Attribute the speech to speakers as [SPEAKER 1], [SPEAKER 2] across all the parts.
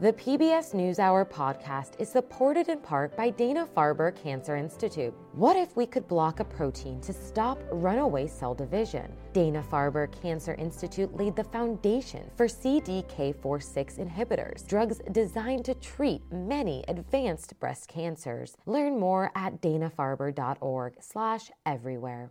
[SPEAKER 1] The PBS NewsHour podcast is supported in part by Dana Farber Cancer Institute. What if we could block a protein to stop runaway cell division? Dana Farber Cancer Institute laid the foundation for CDK4/6 inhibitors, drugs designed to treat many advanced breast cancers. Learn more at danafarber.org/everywhere.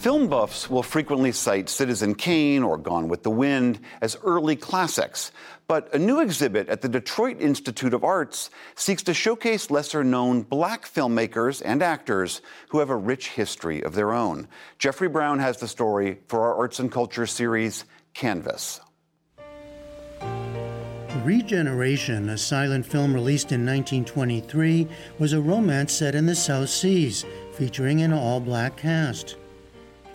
[SPEAKER 2] Film buffs will frequently cite Citizen Kane or Gone with the Wind as early classics, but a new exhibit at the Detroit Institute of Arts seeks to showcase lesser known black filmmakers and actors who have a rich history of their own. Jeffrey Brown has the story for our Arts and Culture series, Canvas.
[SPEAKER 3] Regeneration, a silent film released in 1923, was a romance set in the South Seas, featuring an all black cast.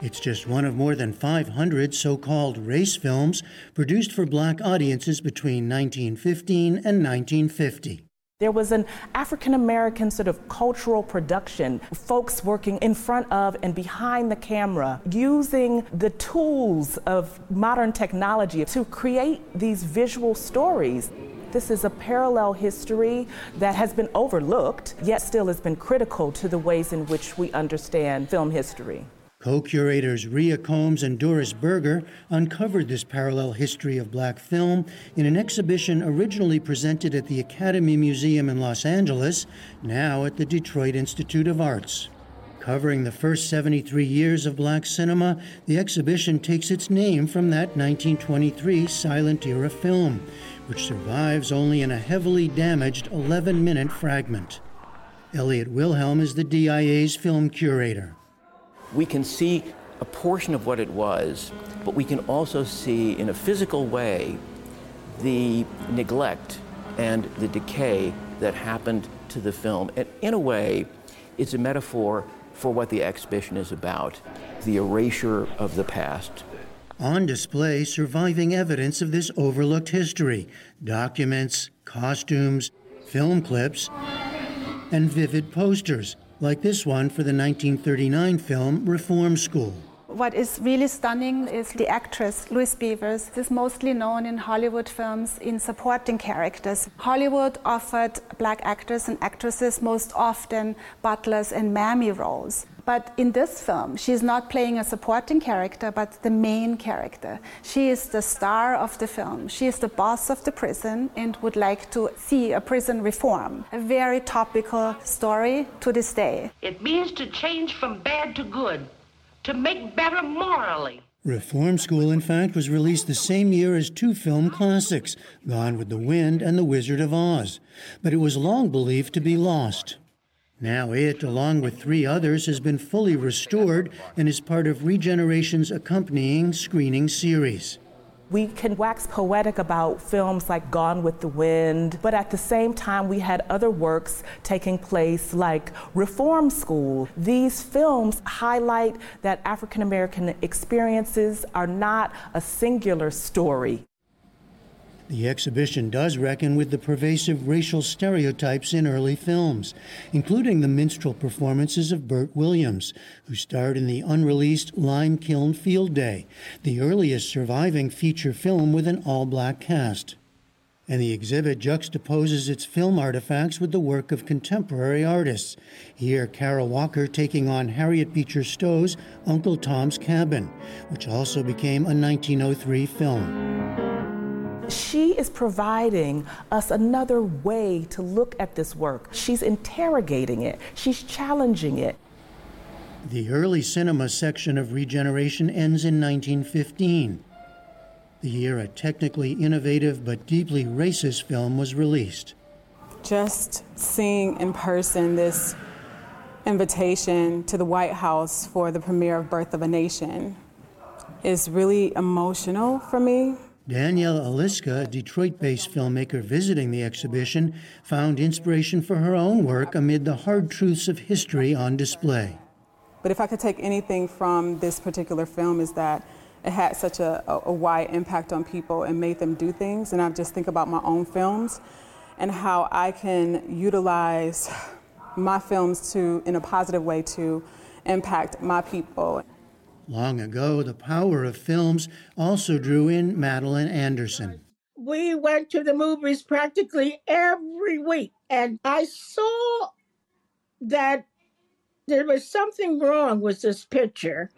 [SPEAKER 3] It's just one of more than 500 so called race films produced for black audiences between 1915 and 1950.
[SPEAKER 4] There was an African American sort of cultural production, folks working in front of and behind the camera, using the tools of modern technology to create these visual stories. This is a parallel history that has been overlooked, yet still has been critical to the ways in which we understand film history.
[SPEAKER 3] Co curators Rhea Combs and Doris Berger uncovered this parallel history of black film in an exhibition originally presented at the Academy Museum in Los Angeles, now at the Detroit Institute of Arts. Covering the first 73 years of black cinema, the exhibition takes its name from that 1923 silent era film, which survives only in a heavily damaged 11 minute fragment. Elliot Wilhelm is the DIA's film curator
[SPEAKER 5] we can see a portion of what it was, but we can also see in a physical way the neglect and the decay that happened to the film. And in a way, it's a metaphor for what the exhibition is about the erasure of the past.
[SPEAKER 3] On display, surviving evidence of this overlooked history documents, costumes, film clips, and vivid posters like this one for the 1939 film Reform School.
[SPEAKER 6] What is really stunning is the actress, Louise Beavers, is mostly known in Hollywood films in supporting characters. Hollywood offered black actors and actresses most often butlers and mammy roles. But in this film, she's not playing a supporting character, but the main character. She is the star of the film. She is the boss of the prison and would like to see a prison reform. A very topical story to this day.
[SPEAKER 7] It means to change from bad to good, to make better morally.
[SPEAKER 3] Reform School, in fact, was released the same year as two film classics, Gone with the Wind and The Wizard of Oz, but it was long believed to be lost. Now it, along with three others, has been fully restored and is part of Regeneration's accompanying screening series.
[SPEAKER 4] We can wax poetic about films like Gone with the Wind, but at the same time, we had other works taking place like Reform School. These films highlight that African American experiences are not a singular story.
[SPEAKER 3] The exhibition does reckon with the pervasive racial stereotypes in early films, including the minstrel performances of Bert Williams, who starred in the unreleased Lime Kiln Field Day, the earliest surviving feature film with an all black cast. And the exhibit juxtaposes its film artifacts with the work of contemporary artists. Here, Kara Walker taking on Harriet Beecher Stowe's Uncle Tom's Cabin, which also became a 1903 film.
[SPEAKER 4] She is providing us another way to look at this work. She's interrogating it, she's challenging it.
[SPEAKER 3] The early cinema section of Regeneration ends in 1915, the year a technically innovative but deeply racist film was released.
[SPEAKER 8] Just seeing in person this invitation to the White House for the premiere of Birth of a Nation is really emotional for me.
[SPEAKER 3] Danielle Aliska, a Detroit based filmmaker visiting the exhibition, found inspiration for her own work amid the hard truths of history on display.
[SPEAKER 8] But if I could take anything from this particular film, is that it had such a, a, wide impact on people and made them do things. And I just think about my own films and how I can utilize my films to, in a positive way, to impact my people.
[SPEAKER 3] Long ago, the power of films also drew in Madeline Anderson.
[SPEAKER 9] we went to the movies practically every week. And I saw that there was something wrong with this picture.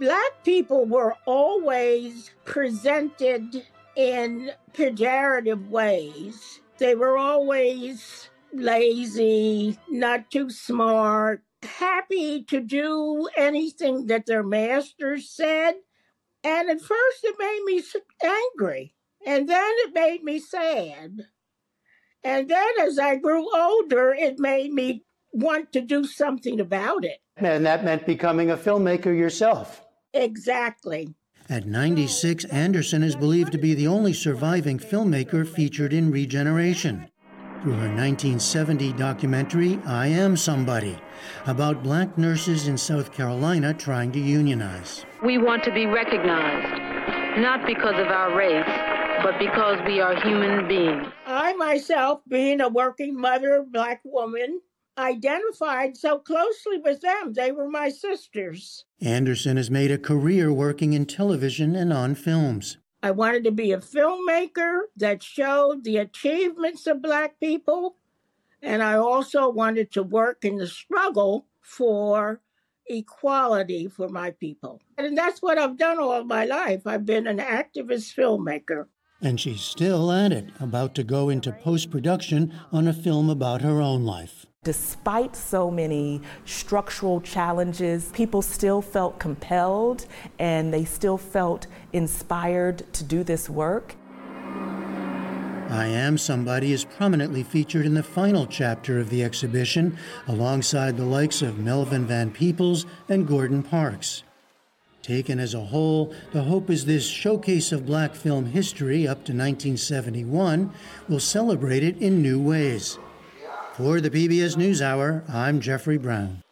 [SPEAKER 9] Black people were always presented in pejorative ways. They were always lazy, not too smart, happy to do anything that their masters said. And at first it made me angry. And then it made me sad. And then as I grew older, it made me want to do something about it.
[SPEAKER 3] And that meant becoming a filmmaker yourself.
[SPEAKER 9] Exactly.
[SPEAKER 3] At 96, Anderson is believed to be the only surviving filmmaker featured in Regeneration. Through her 1970 documentary, I Am Somebody, about black nurses in South Carolina trying to unionize.
[SPEAKER 10] We want to be recognized, not because of our race, but because we are human beings.
[SPEAKER 9] I myself, being a working mother, black woman, identified so closely with them. They were my sisters.
[SPEAKER 3] Anderson has made a career working in television and on films.
[SPEAKER 9] I wanted to be a filmmaker that showed the achievements of Black people. And I also wanted to work in the struggle for equality for my people. And that's what I've done all my life. I've been an activist filmmaker.
[SPEAKER 3] And she's still at it, about to go into post production on a film about her own life.
[SPEAKER 4] Despite so many structural challenges, people still felt compelled and they still felt inspired to do this work.
[SPEAKER 3] I Am Somebody is prominently featured in the final chapter of the exhibition, alongside the likes of Melvin Van Peebles and Gordon Parks. Taken as a whole, the hope is this showcase of black film history up to 1971 will celebrate it in new ways. For the PBS NewsHour, I'm Jeffrey Brown.